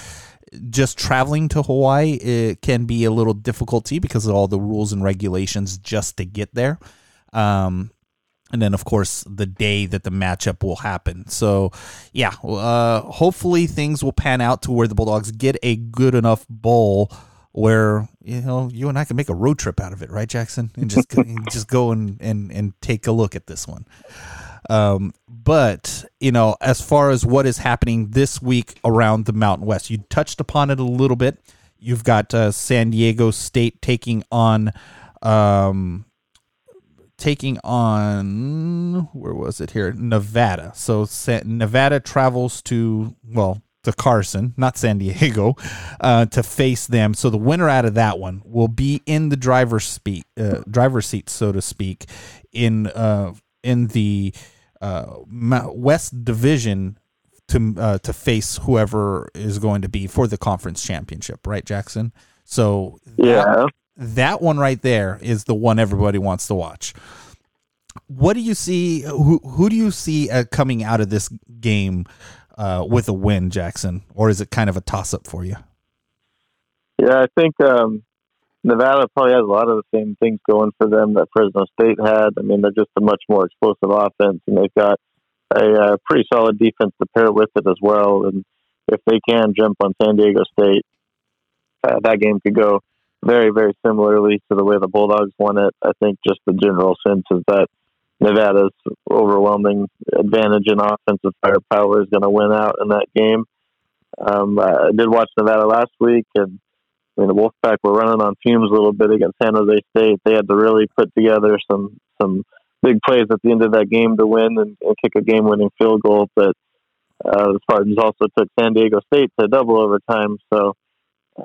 just traveling to Hawaii it can be a little difficulty because of all the rules and regulations just to get there. Um, and then of course the day that the matchup will happen. So yeah, uh, hopefully things will pan out to where the Bulldogs get a good enough bowl where you know you and I can make a road trip out of it, right, Jackson, and just just go and, and and take a look at this one. Um, but you know, as far as what is happening this week around the Mountain West, you touched upon it a little bit. You've got uh, San Diego State taking on um, taking on where was it here? Nevada. So nevada travels to well to carson not san diego uh, to face them. So the winner out of that one will be in the driver's seat uh, driver's seat so to speak in uh, in the uh, west division to uh, to face whoever is going to be for the conference championship. Right jackson? So yeah. that one right there is the one everybody wants to watch. What do you see? Who who do you see uh, coming out of this game uh, with a win, Jackson, or is it kind of a toss up for you? Yeah, I think um, Nevada probably has a lot of the same things going for them that Fresno State had. I mean, they're just a much more explosive offense, and they've got a, a uh, pretty solid defense to pair with it as well. And if they can jump on San Diego State, uh, that game could go very, very similarly to the way the Bulldogs won it. I think just the general sense is that Nevada's overwhelming advantage in offensive firepower is going to win out in that game. Um, I did watch Nevada last week, and I mean the Wolfpack were running on fumes a little bit against San Jose State. They had to really put together some some big plays at the end of that game to win and, and kick a game-winning field goal. But uh, the Spartans also took San Diego State to double overtime. So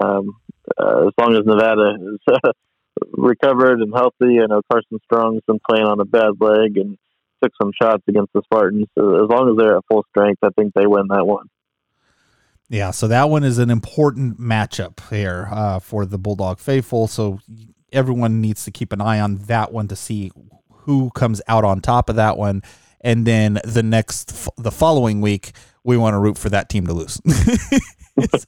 um, uh, as long as Nevada is uh, recovered and healthy, I know Carson Strong's been playing on a bad leg and took some shots against the Spartans. So as long as they're at full strength, I think they win that one. Yeah, so that one is an important matchup here uh, for the Bulldog faithful. So everyone needs to keep an eye on that one to see who comes out on top of that one. And then the next, the following week, we want to root for that team to lose. it's,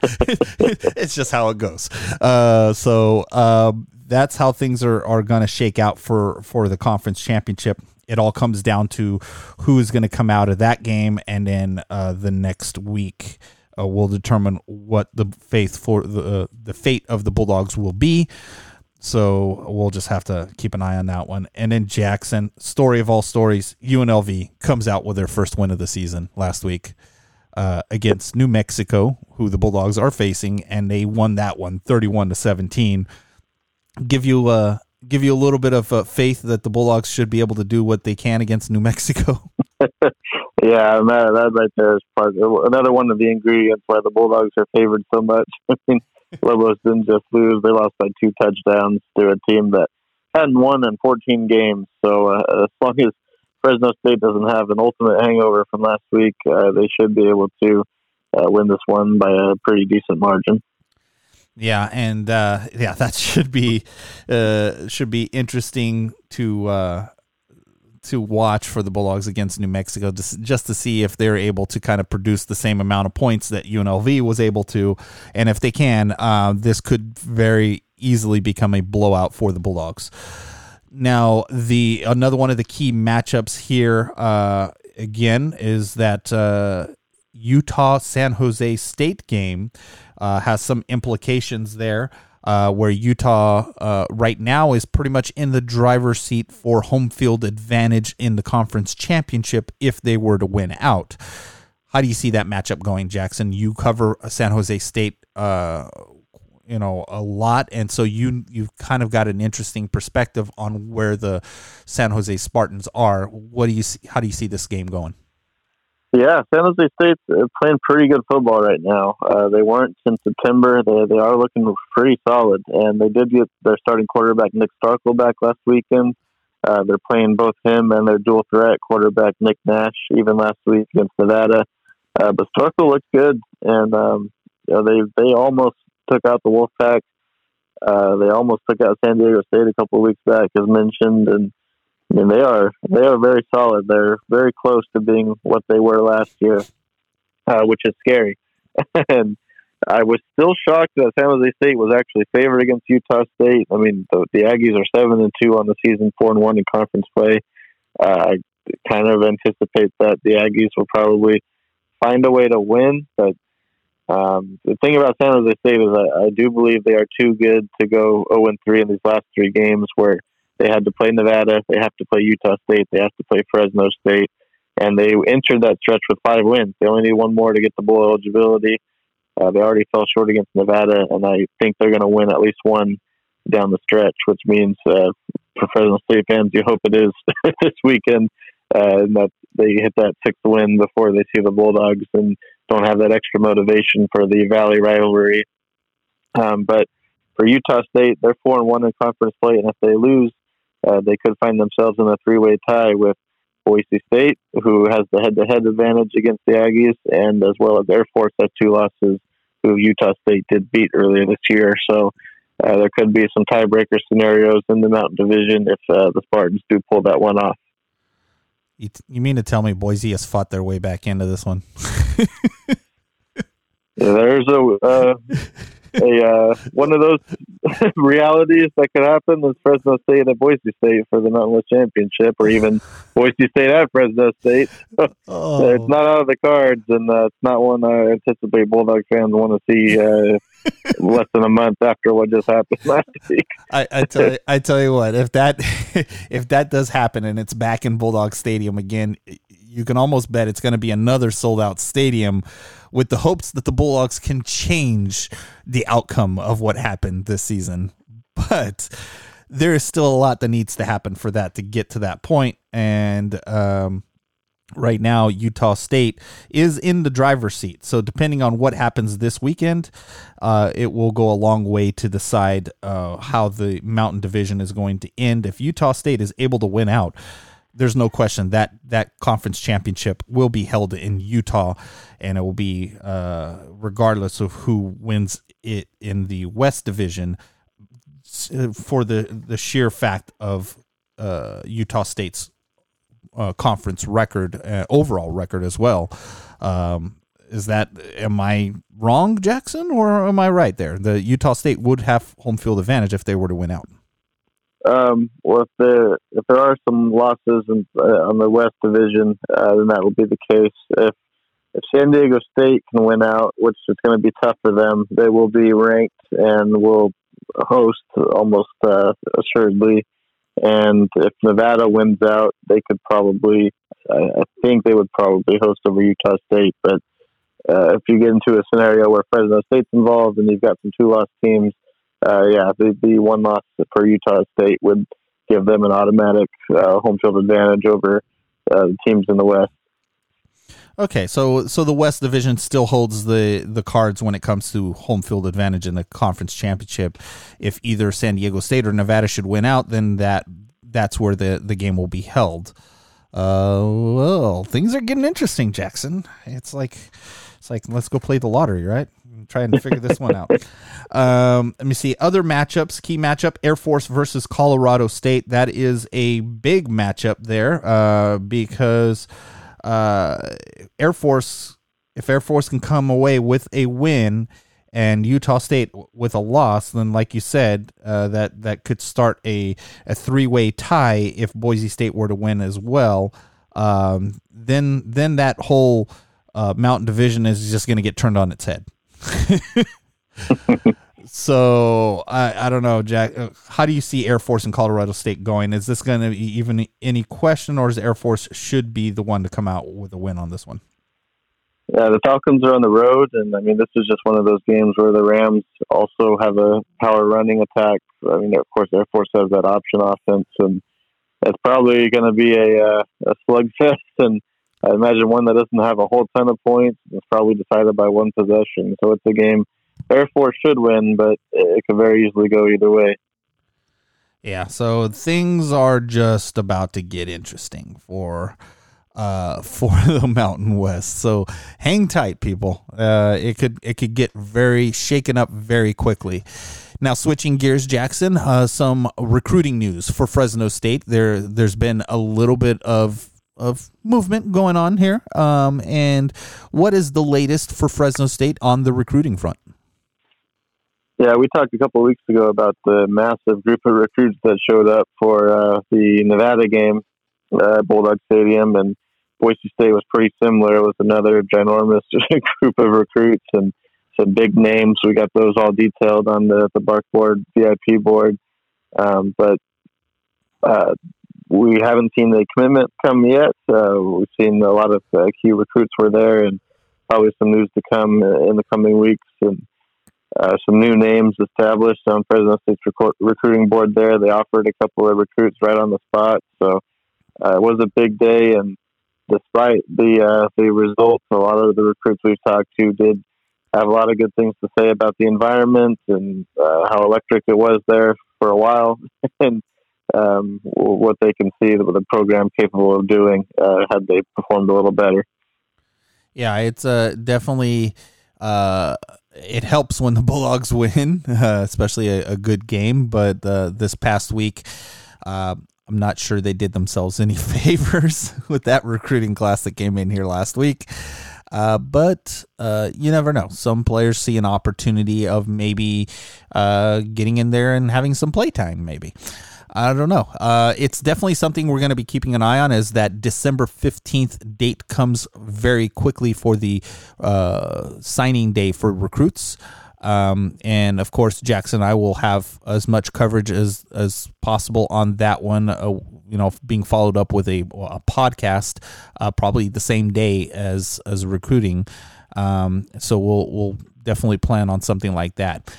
it's, just how it goes. Uh, so um, that's how things are, are going to shake out for, for the conference championship. It all comes down to who's going to come out of that game, and then uh, the next week uh, will determine what the faith for the uh, the fate of the Bulldogs will be. So we'll just have to keep an eye on that one. And then Jackson, story of all stories, UNLV comes out with their first win of the season last week uh, against New Mexico, who the Bulldogs are facing, and they won that one 31 to 17. Give you a uh, give you a little bit of uh, faith that the Bulldogs should be able to do what they can against New Mexico. yeah, that, that right there is part another one of the ingredients why the Bulldogs are favored so much. I mean, Lobos didn't just lose; they lost by two touchdowns to a team that hadn't won in 14 games. So uh, as long as Fresno State doesn't have an ultimate hangover from last week, uh, they should be able to uh, win this one by a pretty decent margin. Yeah, and uh, yeah, that should be uh, should be interesting to uh, to watch for the Bulldogs against New Mexico, just, just to see if they're able to kind of produce the same amount of points that UNLV was able to, and if they can, uh, this could very easily become a blowout for the Bulldogs. Now, the another one of the key matchups here uh, again is that uh, Utah San Jose State game uh, has some implications there. Uh, where Utah uh, right now is pretty much in the driver's seat for home field advantage in the conference championship if they were to win out. How do you see that matchup going, Jackson? You cover San Jose State uh, you know a lot, and so you you've kind of got an interesting perspective on where the San Jose Spartans are. What do you see? How do you see this game going? Yeah, San Jose State's playing pretty good football right now. Uh, they weren't since September. They they are looking pretty solid, and they did get their starting quarterback Nick Starkel back last weekend. Uh, they're playing both him and their dual threat quarterback Nick Nash even last week against Nevada. Uh, but Starkel looked good, and um, you know, they they almost took out the Wolfpack. Uh, they almost took out San Diego State a couple weeks back, as mentioned, and I mean they are they are very solid. They're very close to being what they were last year, uh, which is scary. and I was still shocked that San Jose State was actually favored against Utah State. I mean, the, the Aggies are seven and two on the season, four and one in conference play. Uh, I kind of anticipate that the Aggies will probably find a way to win. But um, the thing about San Jose State is I, I do believe they are too good to go 0 and 3 in these last three games where they had to play Nevada, they have to play Utah State, they have to play Fresno State, and they entered that stretch with five wins. They only need one more to get the bowl eligibility. Uh, they already fell short against Nevada, and I think they're going to win at least one down the stretch, which means uh, for Fresno State fans, you hope it is this weekend, uh, and that they hit that sixth win before they see the Bulldogs and don't have that extra motivation for the Valley rivalry. Um, but for Utah State, they're four and one in conference play, and if they lose, uh, they could find themselves in a three-way tie with Boise State, who has the head-to-head advantage against the Aggies, and as well as Air Force has two losses, who Utah State did beat earlier this year. So uh, there could be some tiebreaker scenarios in the Mountain Division if uh, the Spartans do pull that one off. You, t- you mean to tell me Boise has fought their way back into this one? there's a uh, a uh, one of those realities that could happen is Fresno State at Boise State for the Mountain West Championship, or even Boise State at Fresno State. oh. It's not out of the cards, and uh, it's not one I anticipate Bulldog fans want to see uh, less than a month after what just happened last week. I, I, tell you, I tell you what, if that if that does happen and it's back in Bulldog Stadium again, you can almost bet it's going to be another sold out stadium with the hopes that the Bulldogs can change the outcome of what happened this season. But there is still a lot that needs to happen for that to get to that point. And um, right now, Utah State is in the driver's seat. So, depending on what happens this weekend, uh, it will go a long way to decide uh, how the Mountain Division is going to end. If Utah State is able to win out, there's no question that that conference championship will be held in Utah, and it will be uh, regardless of who wins it in the West Division for the the sheer fact of uh, Utah State's uh, conference record, uh, overall record as well. Um, is that am I wrong, Jackson, or am I right there? The Utah State would have home field advantage if they were to win out. Um, well, if there if there are some losses in, uh, on the West Division, uh, then that will be the case. If if San Diego State can win out, which is going to be tough for them, they will be ranked and will host almost uh, assuredly. And if Nevada wins out, they could probably, I think they would probably host over Utah State. But uh, if you get into a scenario where Fresno State's involved and you've got some two loss teams, uh, yeah, the, the one loss for Utah State would give them an automatic uh, home field advantage over uh, teams in the West. Okay, so so the West Division still holds the the cards when it comes to home field advantage in the conference championship. If either San Diego State or Nevada should win out, then that that's where the the game will be held. Uh, well, things are getting interesting, Jackson. It's like it's like let's go play the lottery, right? trying to figure this one out. Um, let me see other matchups. Key matchup: Air Force versus Colorado State. That is a big matchup there uh, because uh, Air Force, if Air Force can come away with a win and Utah State with a loss, then like you said, uh, that that could start a a three way tie if Boise State were to win as well. Um, then then that whole uh, Mountain Division is just going to get turned on its head. so I, I don't know, Jack. Uh, how do you see Air Force and Colorado State going? Is this going to be even any question, or is Air Force should be the one to come out with a win on this one? Yeah, the Falcons are on the road, and I mean this is just one of those games where the Rams also have a power running attack. I mean, of course, Air Force has that option offense, and it's probably going to be a, uh, a slugfest. And I imagine one that doesn't have a whole ton of points. It's probably decided by one possession. So it's a game Air Force should win, but it could very easily go either way. Yeah, so things are just about to get interesting for uh, for the Mountain West. So hang tight, people. Uh, it could it could get very shaken up very quickly. Now, switching gears, Jackson, uh, some recruiting news for Fresno State. There, there's been a little bit of of movement going on here. Um, and what is the latest for Fresno State on the recruiting front? Yeah, we talked a couple weeks ago about the massive group of recruits that showed up for uh, the Nevada game uh, Bulldog Stadium, and Boise State was pretty similar. It was another ginormous group of recruits and some big names. We got those all detailed on the the Bark Board VIP board, um, but uh, we haven't seen the commitment come yet. Uh, we've seen a lot of uh, key recruits were there, and probably some news to come in the coming weeks. And uh, some new names established on Fresno State's rec- recruiting board there. They offered a couple of recruits right on the spot. So uh, it was a big day. And despite the, uh, the results, a lot of the recruits we've talked to did have a lot of good things to say about the environment and uh, how electric it was there for a while and um, what they can see that the program capable of doing uh, had they performed a little better. Yeah, it's uh, definitely uh, it helps when the Bulldogs win, uh, especially a, a, good game. But uh, this past week, uh, I'm not sure they did themselves any favors with that recruiting class that came in here last week. Uh, but uh, you never know. Some players see an opportunity of maybe uh, getting in there and having some playtime, maybe. I don't know. Uh, it's definitely something we're going to be keeping an eye on. As that December fifteenth date comes very quickly for the uh, signing day for recruits. Um, and of course, Jackson and I will have as much coverage as as possible on that one. Uh, you know, being followed up with a, a podcast, uh, probably the same day as as recruiting. Um, so we'll we'll definitely plan on something like that.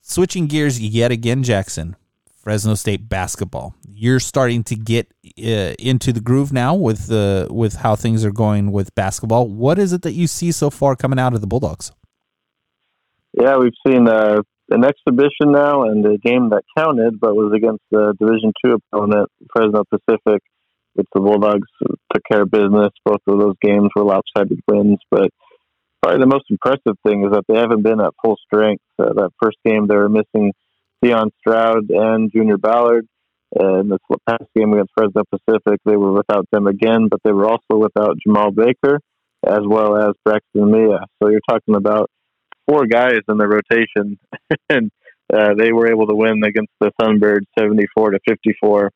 Switching gears yet again, Jackson. Fresno State basketball. You're starting to get uh, into the groove now with uh, with how things are going with basketball. What is it that you see so far coming out of the Bulldogs? Yeah, we've seen uh, an exhibition now and a game that counted, but was against the Division Two opponent, Fresno Pacific, which the Bulldogs took care of business. Both of those games were lopsided wins, but probably the most impressive thing is that they haven't been at full strength. Uh, that first game, they were missing Deon Stroud and Junior Ballard. In the past game against Fresno Pacific, they were without them again, but they were also without Jemarl Baker as well as Braxton Meah. So you're talking about four guys in the rotation, and uh, they were able to win against the Sunbirds 74 to 54.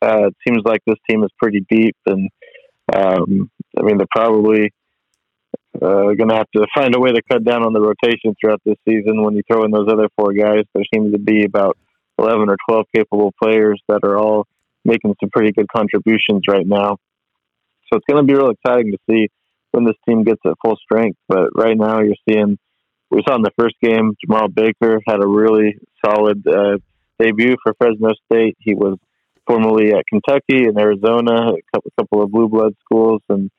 Uh, it seems like this team is pretty deep, and um, I mean they're probably uh, going to have to find a way to cut down on the rotation throughout this season. When you throw in those other four guys, there seems to be about 11 or 12 capable players that are all making some pretty good contributions right now. So it's going to be real exciting to see when this team gets at full strength. But right now, you're seeing we saw in the first game, Jemarl Baker had a really solid uh, debut for Fresno State. He was formerly at Kentucky and Arizona, a couple, of blue blood schools, and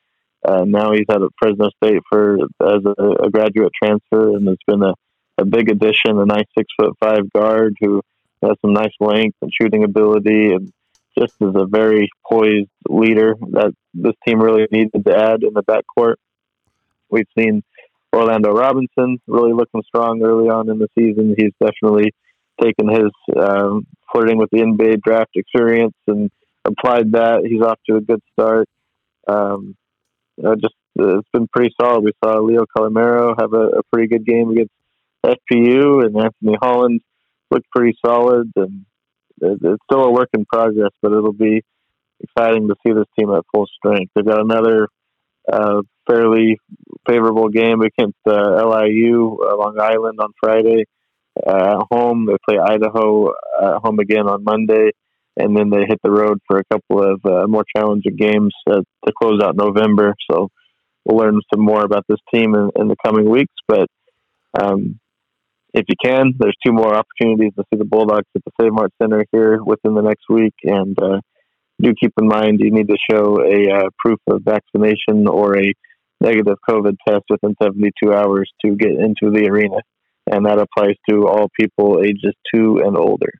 uh, now he's at Fresno State for as a, a graduate transfer, and it's been a, a big addition. A nice six foot five guard who has some nice length and shooting ability, and just is a very poised leader that this team really needed to add in the backcourt. We've seen Orlando Robinson really looking strong early on in the season. He's definitely taken his um, flirting with the NBA draft experience and applied that. He's off to a good start. Um, just uh, it's been pretty solid. We saw Leo Colimerio have a, a pretty good game against FPU, and Anthony Holland looked pretty solid. And it, it's still a work in progress, but it'll be exciting to see this team at full strength. They've got another uh, fairly favorable game against uh, LIU uh, Long Island on Friday uh, at home. They play Idaho at home again on Monday and then they hit the road for a couple of uh, more challenging games uh, to close out November. So we'll learn some more about this team in, in the coming weeks. But um, if you can, there's two more opportunities to see the Bulldogs at the Save Mart Center here within the next week. And uh, do keep in mind you need to show a uh, proof of vaccination or a negative COVID test within 72 hours to get into the arena. And that applies to all people ages two and older.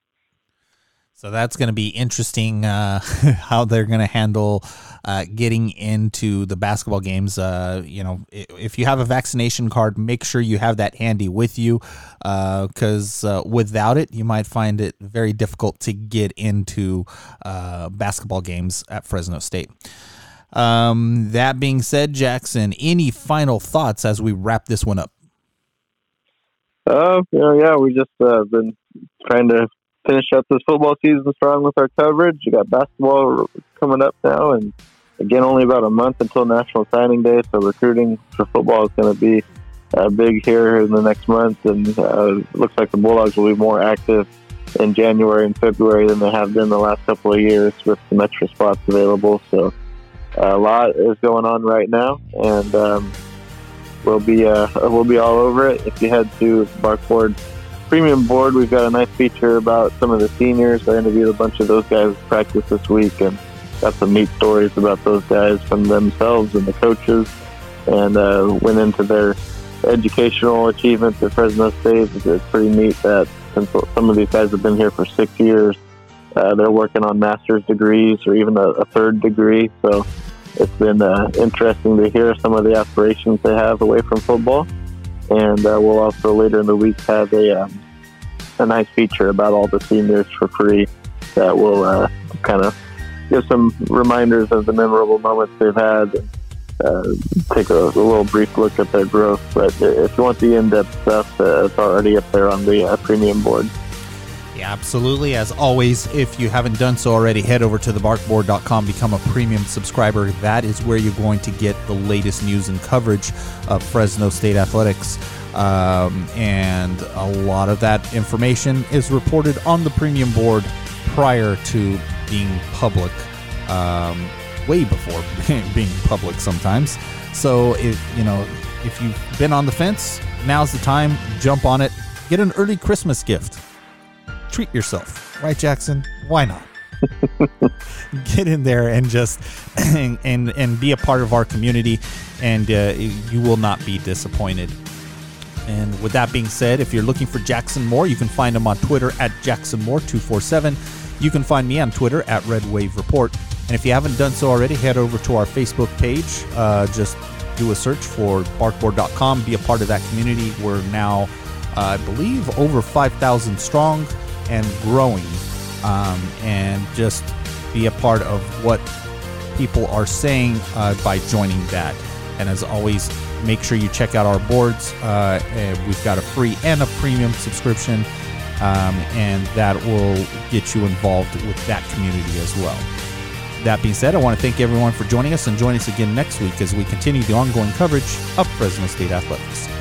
So that's going to be interesting uh, how they're going to handle uh, getting into the basketball games. Uh, you know, if you have a vaccination card, make sure you have that handy with you because uh, uh, without it, you might find it very difficult to get into uh, basketball games at Fresno State. Um, that being said, Jackson, any final thoughts as we wrap this one up? Uh, you know, yeah, we just uh, been trying to finish up this football season strong with our coverage. You got basketball coming up now, and again, only about a month until National Signing Day. So recruiting for football is going to be uh, big here in the next month, and uh, looks like the Bulldogs will be more active in January and February than they have been the last couple of years with some extra spots available. So a lot is going on right now, and um, we'll be uh, we'll be all over it. If you head to Barkboard Premium Board, we've got a nice feature about some of the seniors. I interviewed a bunch of those guys practice this week, and got some neat stories about those guys from themselves and the coaches, and uh, went into their educational achievements at Fresno State. It's pretty neat that some of these guys have been here for six years, uh, they're working on master's degrees or even a, a third degree. So it's been uh, interesting to hear some of the aspirations they have away from football. And uh, we'll also later in the week have a um, a nice feature about all the seniors for free that will uh, kind of give some reminders of the memorable moments they've had. And, uh, take a, a, little brief look at their growth. But if you want the in-depth stuff, uh, it's already up there on the premium board. Absolutely. As always, if you haven't done so already, head over to thebarkboard.com, become a premium subscriber. That is where you're going to get the latest news and coverage of Fresno State athletics. Um, and a lot of that information is reported on the premium board prior to being public, um, way before being public sometimes. So, if you know, if you've been on the fence, now's the time. Jump on it. Get an early Christmas gift treat yourself, right, Jackson? Why not? Get in there and just and, and, and be a part of our community, and uh, you will not be disappointed. And with that being said, if you're looking for Jackson Moore, you can find him on Twitter at Jackson Moore 247 You can find me on Twitter at Red Wave Report. And if you haven't done so already, head over to our Facebook page. Uh, just do a search for barkboard.com. Be a part of that community. We're now, uh, I believe, over 5,000 strong and growing um, and just be a part of what people are saying uh, by joining that. And as always, make sure you check out our boards. Uh, we've got a free and a premium subscription, um, and that will get you involved with that community as well. That being said, I want to thank everyone for joining us and join us again next week as we continue the ongoing coverage of Fresno State Athletics.